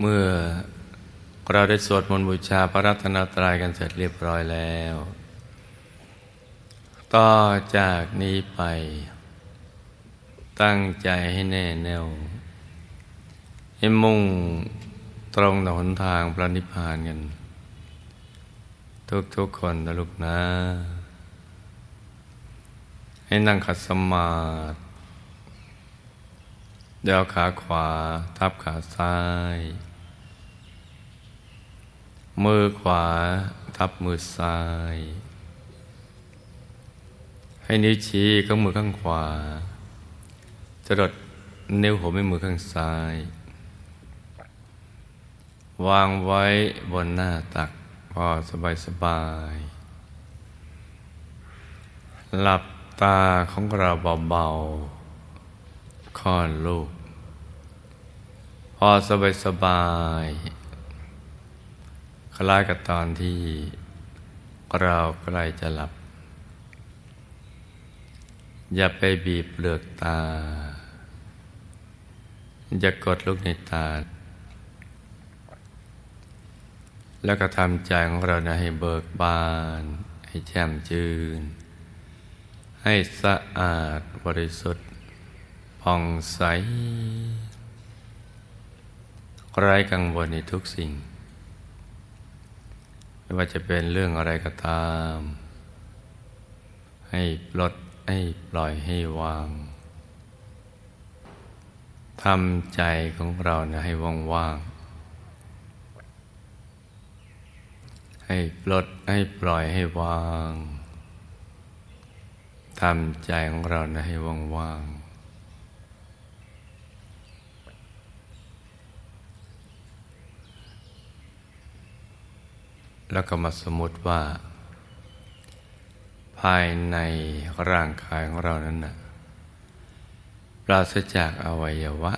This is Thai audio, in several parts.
เมื่อเราได้สวดมนต์บูชาพระรัตนตรัยกันเสร็จเรียบร้อยแล้ว ต่อจากนี้ไป ตั้งใจให้แน่แน่วให้มุ่งตรงต่อหนทางพระนิพพานกัน ทุกๆคนนะลูกนะ ให้นั่งขัดสมาธิ เดี๋ยวขาขวาทับขาซ้าย มือขวาทับมือซ้าย ให้นิ้วชี้ข้างมือข้างขวาจรดนิ้วหัวแม่มือข้างซ้าย วางไว้บนหน้าตักพอสบายสบาย หลับตาของเราเบาๆ ค่อนลูก พอสบายสบายคล้ายกับตอนที่เราใกล้จะหลับ อย่าไปบีบเปลือกตา อย่ากดลูกในตา แล้วก็ทำใจของเรานะให้เบิกบาน ให้แจ่มจืนให้สะอาดบริสุทธิ์ ผ่องใส ไร้กังวลในทุกสิ่ง ไม่ว่าจะเป็นเรื่องอะไรก็ตาม ให้ปลดให้ปล่อยให้วางทำใจของเรานะให้ว่างๆ ให้ปลดให้ปล่อยให้วาง ทำใจของเรานะให้ว่างๆ แล้วก็มาสมมติว่า ภายในร่างกายของเรานั้นนะปราศจากอวัยวะ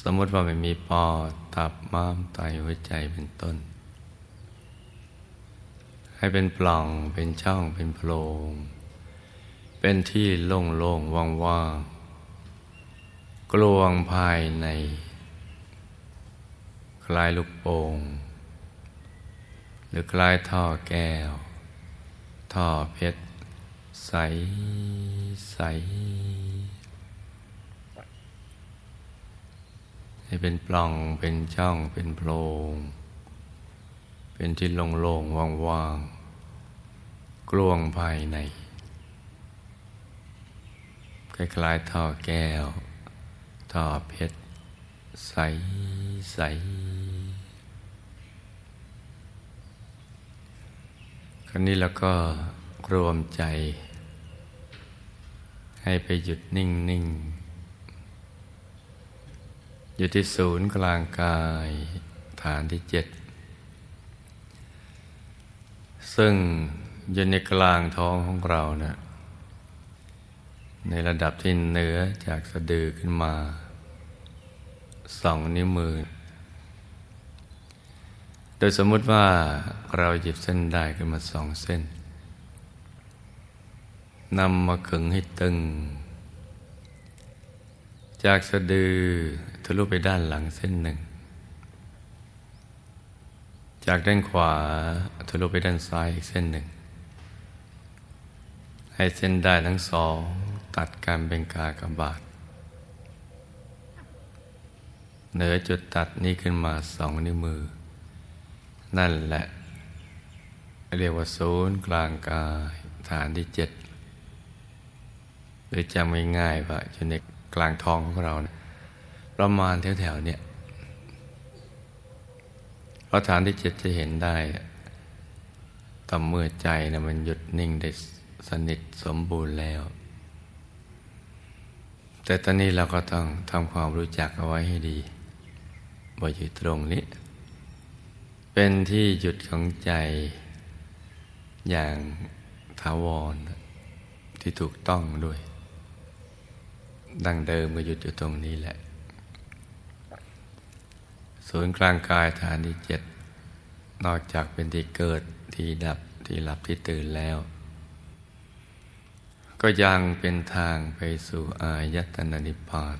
สมมติว่าไม่มีปอดตับม้ามไตหัวใจเป็นต้น ให้เป็นปล่องเป็นช่องเป็นโพรงเป็นที่โล่งๆว่างๆกลวงภายในคล้ายลูกโป่ง รือคล้ายท่อแก้ว ท่อเพชร ใส ใส ให้เป็นปล่องเป็นช่องเป็นโพรง เป็นที่โล่งๆว่างๆ กลวงภายใน คล้ายๆท่อแก้ว ท่อเพชร ใส ใสค ราวนี้เราก็รวมใจ ให้ไปหยุดนิ่งนิ่งอยู่ที่ศูนย์กลางกายฐานที่เจ็ด ซึ่งอยู่ในกลางท้องของเรานะ่ะในระดับที่เหนือจากสะดือขึ้นมาสองนิ้วมือ ยสมมุติว่าเราหยิบเส้นได้ขึ้นมาสองเส้นนำมาขึงให้ตึง จากสะดือทะลุไปด้านหลังเส้นหนึ่ง จากด้านขวาทะลุไปด้านซ้ายอีกเส้นหนึ่ง ให้เส้นได้ทั้งสองตัดกันเป็นกากบาท เหนือจุดตัดนี้ขึ้นมาสองนิ้วมือ นั่นแหละ เรียกว่าศูนย์กลางกายฐานที่เจ็ดหรือจำง่ายๆว่าอยู่ในกลางท้องของเรานะประมาณแถวๆเนี่ยเพราะฐานที่เจ็ดจะเห็นได้ต่อเมื่อใจนะมันหยุดนิ่งได้สนิทสมบูรณ์แล้ว แต่ตอนนี้เราก็ต้องทำความรู้จักเอาไว้ให้ดีว่าอยู่ตรงนี้ เป็นที่หยุดของใจ อย่างถาวรที่ถูกต้องด้วย ดังเดิมก็หยุดอยู่ตรงนี้แหละ ศูนย์กลางกายฐานที่เจ็ดนอกจากเป็นที่เกิดที่ดับที่หลับที่ตื่นแล้ว ก็ยังเป็นทางไปสู่อายตนะนิพพาน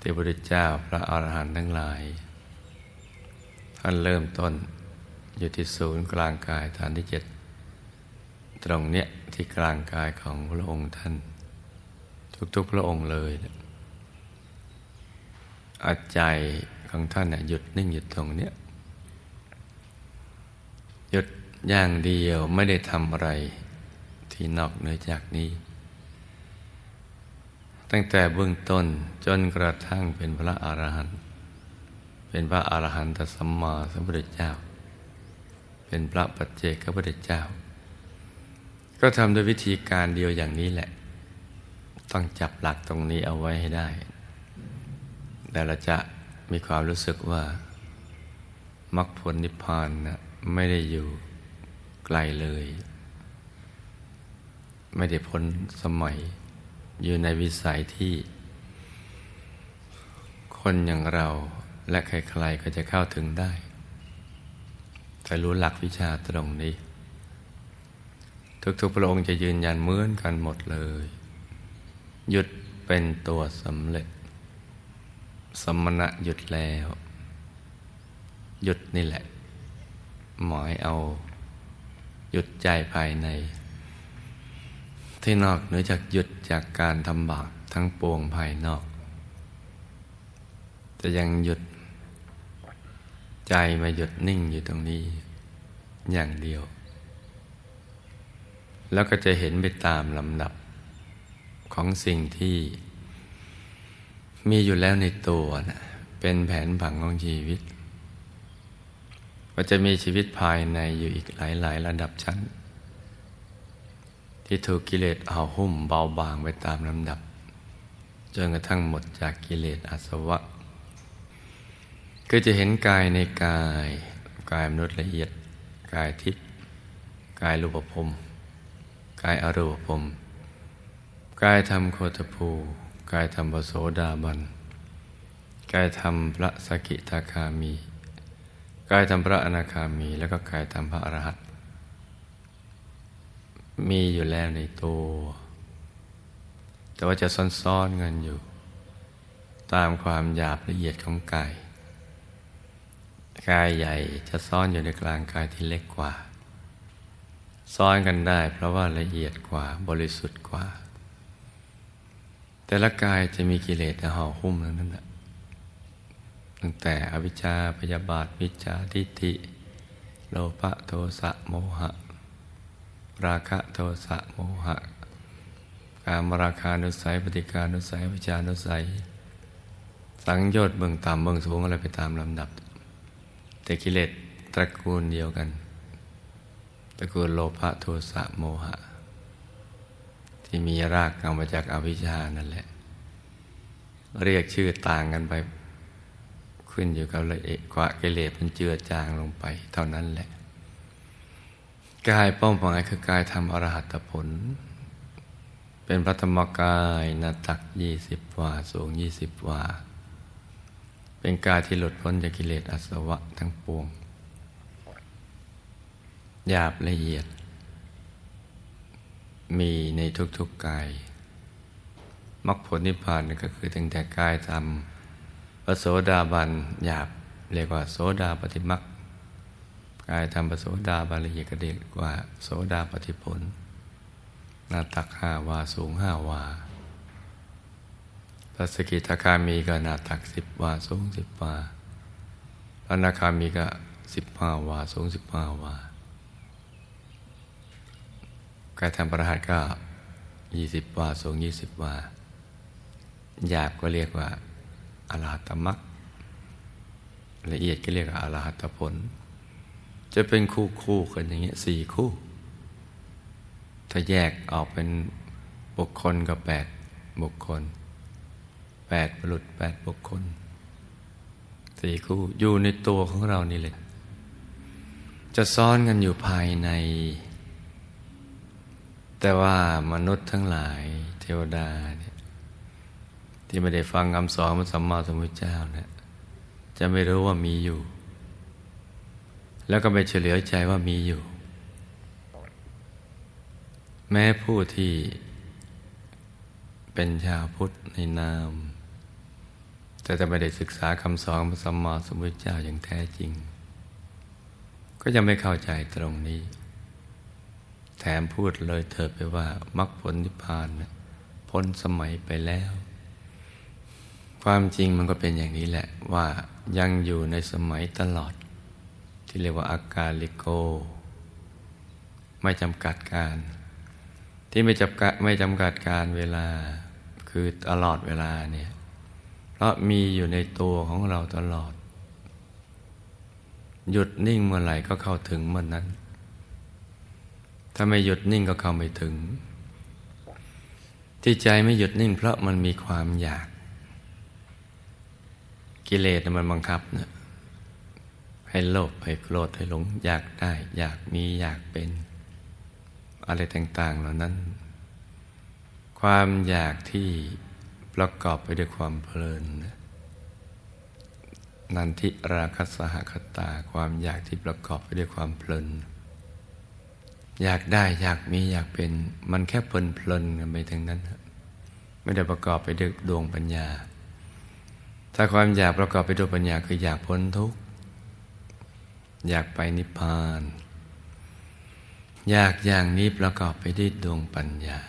ที่พระพุทธเจ้าพระอาหารหันต์ทั้งหลาย ท่านเริ่มต้นอยู่ที่ศูนย์กลางกายฐานที่เจ็ดตรงเนี้ยที่กลางกายของพระองค์ท่าน ทุกๆพระองค์เลยอาใจของท่านหยุดนิ่งหยุดตรงเนี้ยหยุดอย่างเดียวไม่ได้ทำอะไรที่นอกเหนือจากนี้ ตั้งแต่เบื้องต้นจนกระทั่งเป็นพระอรหันต์ เป็นพระอรหันตสัมมาสัมพุทธเจ้า เป็นพระปัจเจกพระพุทธเจ้า ก็ทำด้วยวิธีการเดียวอย่างนี้แหละ ต้องจับหลักตรงนี้เอาไว้ให้ได้ แต่เราจะมีความรู้สึกว่ามรรคผลนิพพานนะไม่ได้อยู่ไกลเลย ไม่ได้พ้นสมัย อยู่ในวิสัยที่ คนอย่างเรา และใครๆก็จะเข้าถึงได้แต่รู้หลักวิชาตรงนี้ ทุกๆพระองค์จะยืนยันเหมือนกันหมดเลย หยุดเป็นตัวสำเร็จ สมณะหยุดแล้ว หยุดนี่แหละ หมายเอา หยุดใจภายใน ที่นอกเหนือจากหยุดจากการทำบาปทั้งปวงภายนอก จะยังหยุด ใจมาหยุดนิ่งอยู่ตรงนี้ อย่างเดียว แล้วก็จะเห็นไปตามลำดับของสิ่งที่มีอยู่แล้วในตัวนะเป็นแผนผังของชีวิต ว่าจะมีชีวิตภายในอยู่อีกหลาย ๆ ระดับชั้น ที่ถูกกิเลสเอาหุ้มเบาบางไปตามลำดับ จนกระทั่งหมดจากกิเลสอาสวะ ก็จะเห็นกายในกาย กายมนุษย์ละเอียด กายทิพย์กายรูปภพกายอรูปภพกายธรรมโคตภู กายธรรมปโสดาบัน กายธรรมพระสกิทาคามี กายธรรมพระอนาคามี แล้วก็กายธรรมพระอรหัตมีอยู่แล้วในตัว แต่ว่าจะซ่อนๆเงินอยู่ ตามความหยาบละเอียดของกาย กายใหญ่จะซ่อนอยู่ในกลางกายที่เล็กกว่า ซ่อนกันได้เพราะว่าละเอียดกว่าบริสุทธิ์กว่า แต่ละกายจะมีกิเลสห่อหุ้มนั้นแหละตั้งแต่อวิชชาพยาบาทวิชาทิฏฐิ โลภะโทสะโมหะ ราคะโทสะโมหะการมราคานุสัยปฏิการนุสัยวิชานุสัย สังโยชน์เบื้องต่ำเบื้องสูงอะไรไปตามลำดับ แต่กิเลสตระกูลเดียวกัน ตระกูลโลภะโทสะโมหะ ที่มีรากเอามาจากอวิชชานั่นแหละ เรียกชื่อต่างกันไป ขึ้นอยู่กับละเอียดกว่ากิเลสมันเจือจางลงไป เท่านั้นแหละกายเป้าหมายคือกายทำอรหัตผล เป็นพระธรรมกายนาตักยี่สิบวา สูงยี่สิบวา เป็นกายที่หลุดพ้นจากกิเลสอสวะทั้งปวง หยาบละเอียด มีในทุกๆกายมรรคผลนิพพานก็คือตั้งแต่กายทำพระโสดาบันหยาบเรียกว่าโสดาปฏิมักกายทำพระโสดาบันละเอียดก็เรียกว่า โสดาปฏิผลหน้าตักห้าวาสูงห้าวา พระสกิทาคามีก็หน้าตักสิบวาสูงสิบวาพระนาคามีก็สิบห้าวาสูงสิบห้าวากายทำประหัตก็ยี่สิบวาสูงยี่สิบวาหยาบก็เรียกว่าอรหัตมรรคละเอียดก็เรียกอรหัตผล จะเป็นคู่คู่กันอย่างเงี้ยสี่คู่ ถ้าแยกออกเป็นบุคคลกับแปดบุคคล ดบุรุษแปดบุคคลสี่คู่อยู่ในตัวของเรานี่เลยจะซ้อนกันอยู่ภายใน แต่ว่ามนุษย์ทั้งหลายเทวดาเนี่ยที่ไม่ได้ฟังคำสอนพระสัมมาสัมพุทธเจ้าเนะี่ยจะไม่รู้ว่ามีอยู่ แล้วก็ไม่เฉลียวใจว่ามีอยู่ แม้ผู้ที่เป็นชาวพุทธในนาม แต่จะไม่ได้ศึกษาคำสอนพระสัมมาสัมพุทธเจ้าอย่างแท้จริง ก็ยังไม่เข้าใจตรงนี้ แถมพูดเลยเธอไปว่ามรรคผลนิพพานพ้นสมัยไปแล้ว ความจริงมันก็เป็นอย่างนี้แหละว่ายังอยู่ในสมัยตลอด ที่เรียกว่าอากาลิโก ไม่จำกัดการ ที่ไม่จำกัดไม่จำกัดการเวลาคือตลอดเวลาเนี่ย เพราะมีอยู่ในตัวของเราตลอด หยุดนิ่งเมื่อไหร่ก็เข้าถึงเมื่อนนั้น ถ้าไม่หยุดนิ่งก็เข้าไม่ถึง ที่ใจไม่หยุดนิ่ง เพราะมันมีความอยาก กิเลสมันบังคับเนะให้โลภให้โกรธให้หลง อยากได้ อยากมีอยากเป็น อะไรต่าง ๆ เหล่านั้น ความอยากที่ ประกอบไปด้วยความเพลิน นันทิราคสหคตาความอยากที่ประกอบไปด้วยความเพลิน อยากได้อยากมีอยากเป็นมันแค่เพลินเพลินกันไปทั้งนั้น ไม่ได้ประกอบไปด้วยดวงปัญญา ถ้าความอยากประกอบไปด้วยปัญญาคืออยากพ้นทุกข์อยากไปนิพพาน อยากอย่างนี้ประกอบไปด้วยดวงปัญญา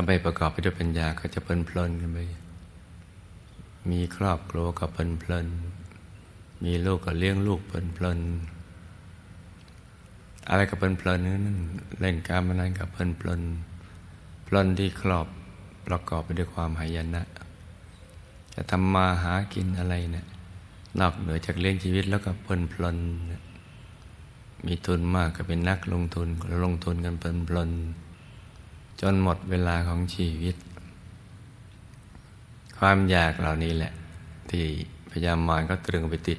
ทำไปประกอบไปด้วยปัญญาก็จะเพลินเพลินกันไป มีครอบครัวก็เพลินเพลิน มีลูกก็เลี้ยงลูกเพลินเพลิน อะไรก็เพลินเพลินนั่นเล่นการมานั้นก็เพลินเพลิน เพลินที่ครอบประกอบไปด้วยความหายนะ จะทำมาหากินอะไรเนะี่ยนอกเหนือจากเลี้ยงชีวิตแล้วก็เพลินเพลิน มีทุนมากก็เป็นนักลงทุนลงทุนกันเพลินเพลิน จนหมดเวลาของชีวิต ความอยากเหล่านี้แหละ ที่พยายามมารก็ตรึงไปติด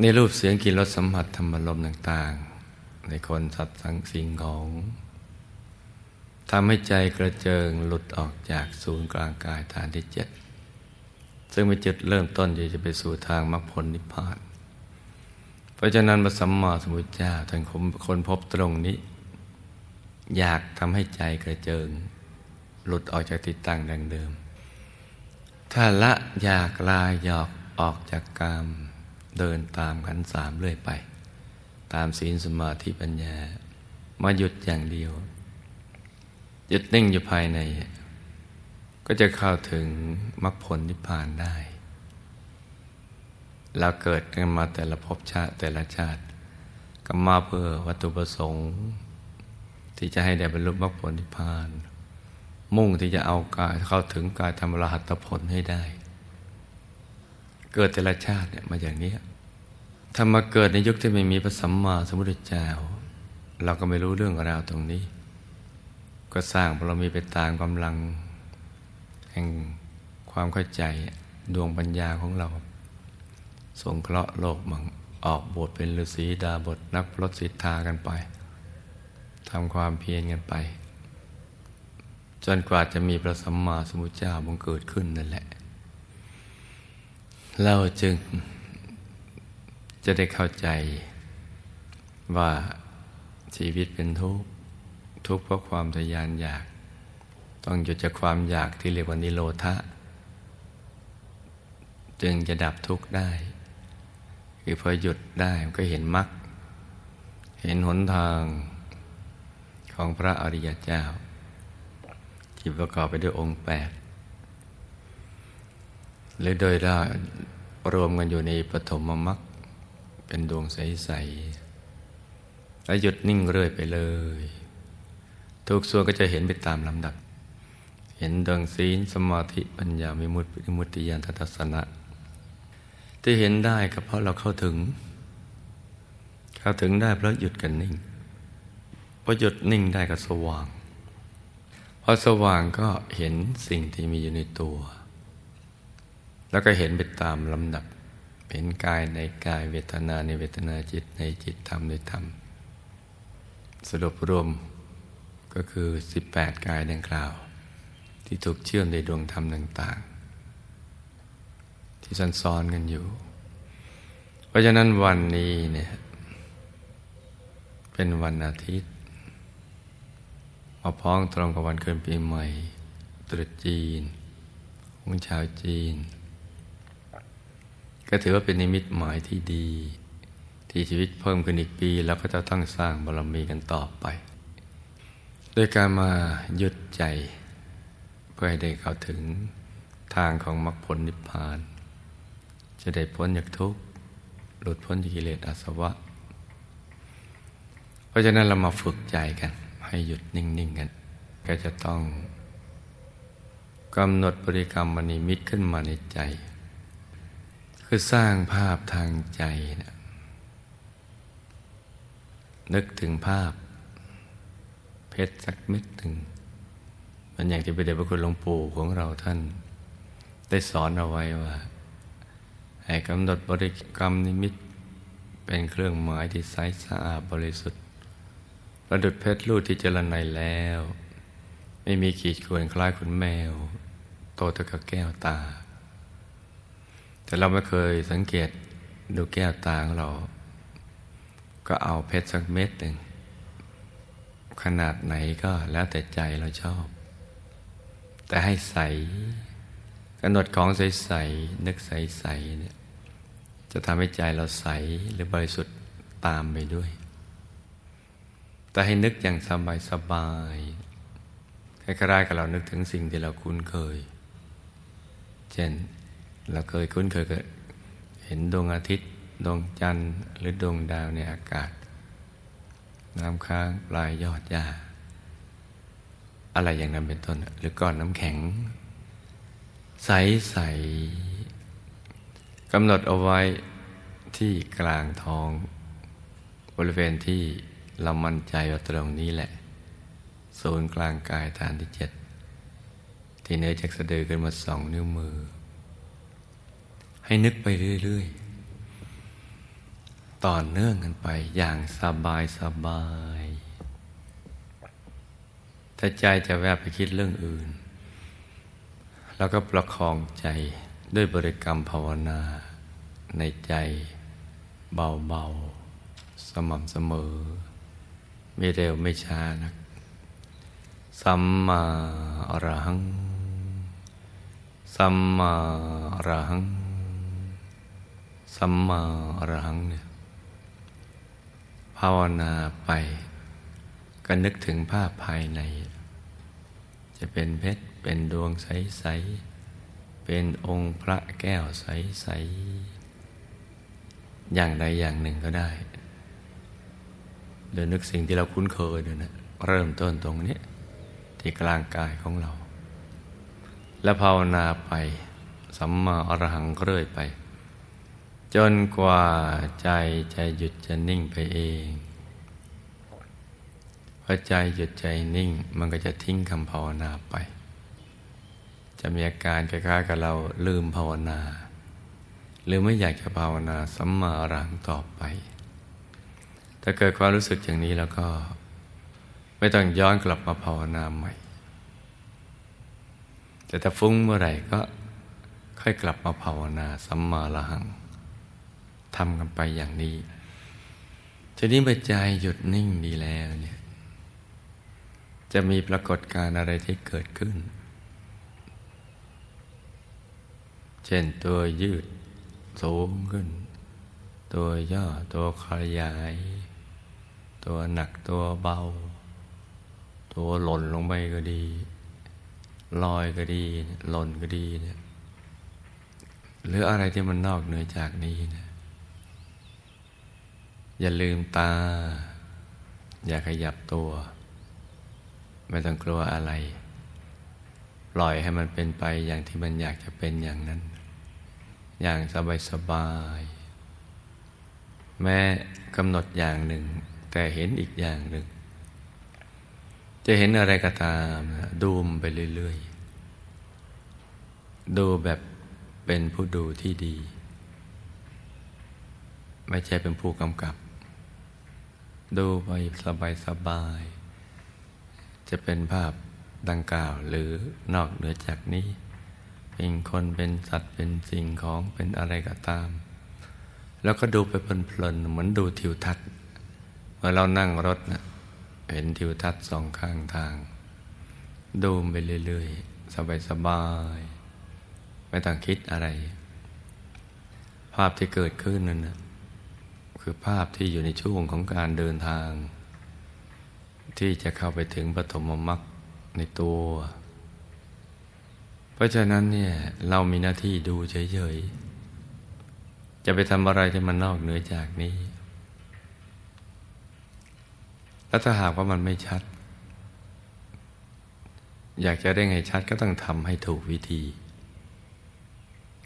ในรูปเสียงกลิ่นรสสัมผัสธรรมลมต่าง ๆ ในคนสัตว์สังสิ่งของทำให้ใจกระเจิงหลุดออกจากศูนย์กลางกายฐานที่เจ็ดซึ่งเป็นจุดเริ่มต้นที่จะไปสู่ทางมรรคผลนิพพาน เพราะฉะนั้นพระสัมมาสัมพุทธเจ้าท่านคนพบตรงนี้ อยากทำให้ใจกระเจิง หลุดออกจากติดตั้งดังเดิม ถ้าละอยากลายหยอกออกจากกามเดินตามขันสามเรื่อยไป ตามศีลสมาธิปัญญา มาหยุดอย่างเดียว หยุดนิ่งอยู่ภายใน ก็จะเข้าถึงมรรคผลนิพพานได้ เราเกิดกันมาแต่ละภพชาติแต่ละชาติก็มาเพื่อวัตถุประสงค์ ที่จะให้ได้บรรลุมรรคผลนิพพาน มุ่งที่จะเอากายเข้าถึงกายทำรมรหัตผลให้ได้ เกิดแต่ละชาติเนี่ยมาอย่างนี้ถ้ามาเกิดในยุคที่ไม่มีพระสัมมาสัมพุทธเจ้า เราก็ไม่รู้เรื่องราวตรงนี้ ก็สร้างเรามีไปตามกำลัง แห่งความเข้าใจดวงปัญญาของเราสงเคราะห์โลกมังออกบทเป็นฤาษีดาบทนักพลดสิทธากันไป ทำความเพียรกันไป จนกว่าจะมีพระสัมมาสัมพุทธเจ้าบังเกิดขึ้นนั่นแหละ เราจึงจะได้เข้าใจว่าชีวิตเป็นทุกข์ทุกข์เพราะความทยานอยาก ต้องหยุดจากความอยากที่เรียกว่านิโรธะจึงจะดับทุกข์ได้ คือพอหยุดได้มันก็เห็นมรรคเห็นหนทาง ของพระอริยเจ้าที่ประกอบไปด้วยองค์แปดหรือโดยได้รวมกันอยู่ในปฐมมรรคเป็นดวงใสๆและหยุดนิ่งเรื่อยไปเลย ทุกส่วนก็จะเห็นไปตามลำดับ เห็นดวงศีลสมาธิปัญญามิมุติมุตติยานทัศนะ ที่เห็นได้ก็เพราะเราเข้าถึง เข้าถึงได้เพราะหยุดกันนิ่ง พอหยุดนิ่งได้ก็สว่าง พอสว่างก็เห็นสิ่งที่มีอยู่ในตัว แล้วก็เห็นไปตามลำดับ เห็นกายในกายเวทนาในเวทนาจิตในจิตธรรมในธรรม สรุปรวมก็คือ 18 กายดังกล่าว ที่ถูกเชื่อมในดวงธรรมต่าง ๆ ที่ซ้อนๆกันอยู่ เพราะฉะนั้นวันนี้เนี่ยเป็นวันอาทิตย์ มาพ้องตรงกับวันเกินปีใหม่ ตรุษจีนของชาวจีน ก็ถือว่าเป็นนิมิตหมายที่ดี ที่ชีวิตเพิ่มขึ้นอีกปีแล้วก็จะต้องสร้างบารมีกันต่อไป โดยการมาหยุดใจ เพื่อให้ได้เข้าถึงทางของมรรคผลนิพพาน จะได้พ้นจากทุกข์หลุดพ้นจากกิเลสอาสวะ เพราะฉะนั้นเรามาฝึกใจกัน ให้หยุดนิ่ง ๆ กัน ก็จะต้องกำหนดบริกรรมมณีมิตรขึ้นมาในใจ คือสร้างภาพทางใจนะนึกถึงภาพ เพชรสักเม็ดหนึ่งมันอย่างที่พระเดชพระคุณหลวงปู่ของเราท่าน ได้สอนเอาไว้ว่า ให้กำหนดบริกรรมนิมิต เป็นเครื่องหมายที่ใสสะอาดบริสุทธิ์ ประดุดเพชรลูกที่เจริญในแล้ว ไม่มีขีดข่วนคล้ายขุนแมว โตเท่ากับแก้วตา แต่เราไม่เคยสังเกตดูแก้วตาของเรา ก็เอาเพชรสักเม็ดหนึ่ง ขนาดไหนก็แล้วแต่ใจเราชอบ แต่ให้ใสกำหนดของใสๆนึกใสๆเนี่ยจะทำให้ใจเราใสหรือบริสุทธิ์ตามไปด้วย แต่ให้นึกอย่างสบายสบายคล้ายๆกับเรานึกถึงสิ่งที่เราคุ้นเคย เช่นเราเคยคุ้นเคยกับเห็นดวงอาทิตย์ ดวงจันทร์ หรือดวงดาวในอากาศ น้ำค้างปลายยอดหญ้าอะไรอย่างนั้นเป็นต้น หรือก้อนน้ำแข็ง ใสใสกำหนดเอาไว้ที่กลางท้อง บริเวณที่ เรามั่นใจว่าตรงนี้แหละ ศูนย์กลางกายฐานที่เจ็ดที่เนื้อจากสะดือขึ้นมาสองนิ้วมือ ให้นึกไปเรื่อย ๆ ต่อเนื่องกันไปอย่างสบายสบายถ้าใจจะแวบไปคิดเรื่องอื่น แล้วก็ประคองใจด้วยบริกรรมภาวนาในใจเบา ๆ สม่ำเสมอ ไม่เร็วไม่ช้านักสัมมาอรหัง สัมมาอรหัง สัมมาอรหังเนี่ยภาวนาไป ก็นึกถึงภาพภายใน จะเป็นเพชร เป็นดวงใส ๆ เป็นองค์พระแก้วใส ๆ อย่างใดอย่างหนึ่งก็ได้ โดยนึกสิ่งที่เราคุ้นเคยเด้วยนะเริ่มต้นตรงนี้ที่กลางกายของเรา และภาวนาไป สัมมาอรหังเรื่อยไป จนกว่าใจจะหยุดจะนิ่งไปเองพอใจหยุดใจนิ่งมันก็จะทิ้งคำภาวนาไป จะมีอาการคล้ายๆกับเราลืมภาวนา หรือไม่อยากจะภาวนาสัมมาอรังต่อไป ถ้าเกิดความรู้สึกอย่างนี้แล้วก็ ไม่ต้องย้อนกลับมาภาวนาใหม่ แต่ถ้าฟุ้งเมื่อไหร่ก็ค่อยกลับมาภาวนาสัมมาละหังทำกันไปอย่างนี้ทีนี้เมื่อใจหยุดนิ่งดีแล้วเนี่ย จะมีปรากฏการณ์อะไรที่เกิดขึ้น เช่นตัวยืดสูงขึ้น ตัวย่อตัวขยาย ตัวหนักตัวเบา ตัวหล่นลงไปก็ดี ลอยก็ดี หล่นก็ดีเนี่ยหรืออะไรที่มันนอกเหนือจากนี้นี่ยอย่าลืมตา อย่าขยับตัว ไม่ต้องกลัวอะไร ปล่อยให้มันเป็นไปอย่างที่มันอยากจะเป็นอย่างนั้น อย่างสบายสบาย แม้กำหนดอย่างหนึ่ง แต่เห็นอีกอย่างหนึ่ง จะเห็นอะไรก็ตามดูมไปเรื่อยๆ ดูแบบเป็นผู้ดูที่ดี ไม่ใช่เป็นผู้กำกับ ดูไปสบายสบาย จะเป็นภาพดังกล่าวหรือนอกเหนือจากนี้ เป็นคนเป็นสัตว์เป็นสิ่งของเป็นอะไรก็ตาม แล้วก็ดูไปเพลินๆเหมือนดูทิวทัศน์ เมื่อเรานั่งรถนะเห็นทิวทัศน์สองข้างทาง ดูไปเรื่อยๆ สบายๆ ไม่ต้องคิดอะไร ภาพที่เกิดขึ้นนั้นนะคือภาพที่อยู่ในช่วงของการเดินทาง ที่จะเข้าไปถึงปฐมมรรคในตัว เพราะฉะนั้นเนี่ยเรามีหน้าที่ดูเฉยๆ จะไปทำอะไรที่มันนอกเหนือจากนี้ แล้วถ้าหากว่ามันไม่ชัด อยากจะได้ไงชัดก็ต้องทำให้ถูกวิธี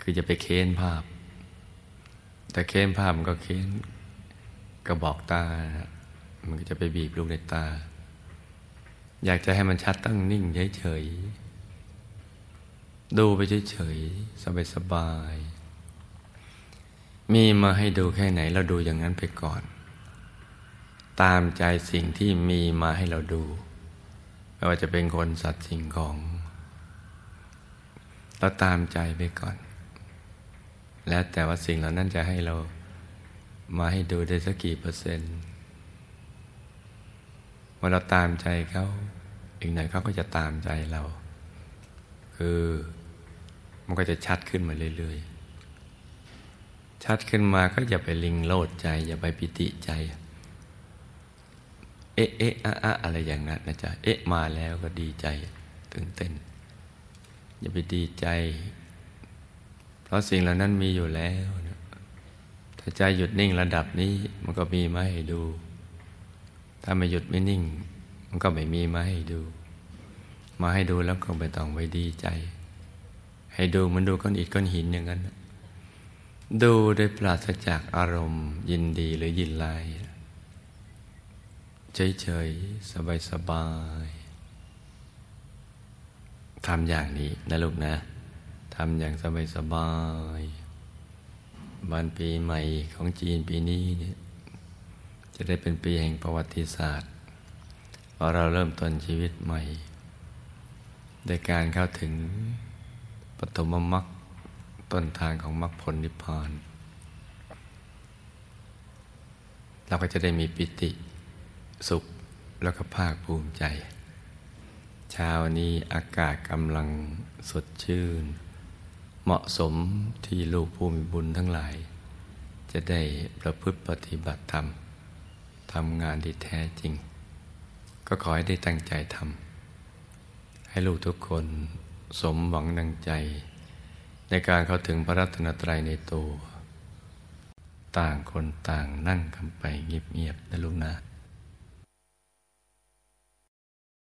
คือจะไปเค้นภาพ แต่เค้นภาพมันก็เค้นกระบอกตา มันก็จะไปบีบลูกในตา อยากจะให้มันชัดตั้งนิ่งเฉยๆดูไปเฉยๆสบายๆมีมาให้ดูแค่ไหนเราดูอย่างนั้นไปก่อน ตามใจสิ่งที่มีมาให้เราดู ไม่ว่าจะเป็นคนสัตว์สิ่งของ เราตามใจไปก่อน แล้วแต่ว่าสิ่งเหล่านั้นจะให้เรามาให้ดูได้สักกี่เปอร์เซ็นต์เมื่อเราตามใจเขาอีกหน่อยเขาก็จะตามใจเรา คือมันก็จะชัดขึ้นมาเรื่อยๆ ชัดขึ้นมาก็อย่าไปลิงโลดใจ อย่าไปปิติใจ เอ๊ะเอ๊ะอะอะอะไรอย่างนั้นนะจ๊ะเอ๊ะมาแล้วก็ดีใจตื่นเต้น อย่าไปดีใจ เพราะสิ่งเหล่านั้นมีอยู่แล้วถ้าใจหยุดนิ่งระดับนี้มันก็มีมาให้ดู ถ้าไม่หยุดไม่นิ่ง มันก็ไม่มีมาให้ดู มาให้ดูแล้วก็ไม่ต้องไปดีใจ ให้ดูมันดูก้อนอิฐก้อนหินอย่างนั้นดูโดยปราศจากอารมณ์ ยินดีหรือยินไล่ เฉยๆ สบายๆทำอย่างนี้นะลูกนะทำอย่างสบายๆวันปีใหม่ของจีนปีนี้เนี่ยจะได้เป็นปีแห่งประวัติศาสตร์พอเราเริ่มต้นชีวิตใหม่ในการเข้าถึงปฐมมรรคต้นทางของมรรคผลนิพพานเราก็จะได้มีปิติ สุขแล้วก็ภาคภูมิใจ เช้านี้อากาศกำลังสดชื่น เหมาะสมที่ลูกผู้มีบุญทั้งหลาย จะได้ประพฤติปฏิบัติธรรมทำงานที่แท้จริง ก็ขอให้ได้ตั้งใจทำให้ลูกทุกคนสมหวังดังใจ ในการเข้าถึงพระรัตนตรัยในตัว ต่างคนต่างนั่งคำไปเงียบๆนะลูกนะ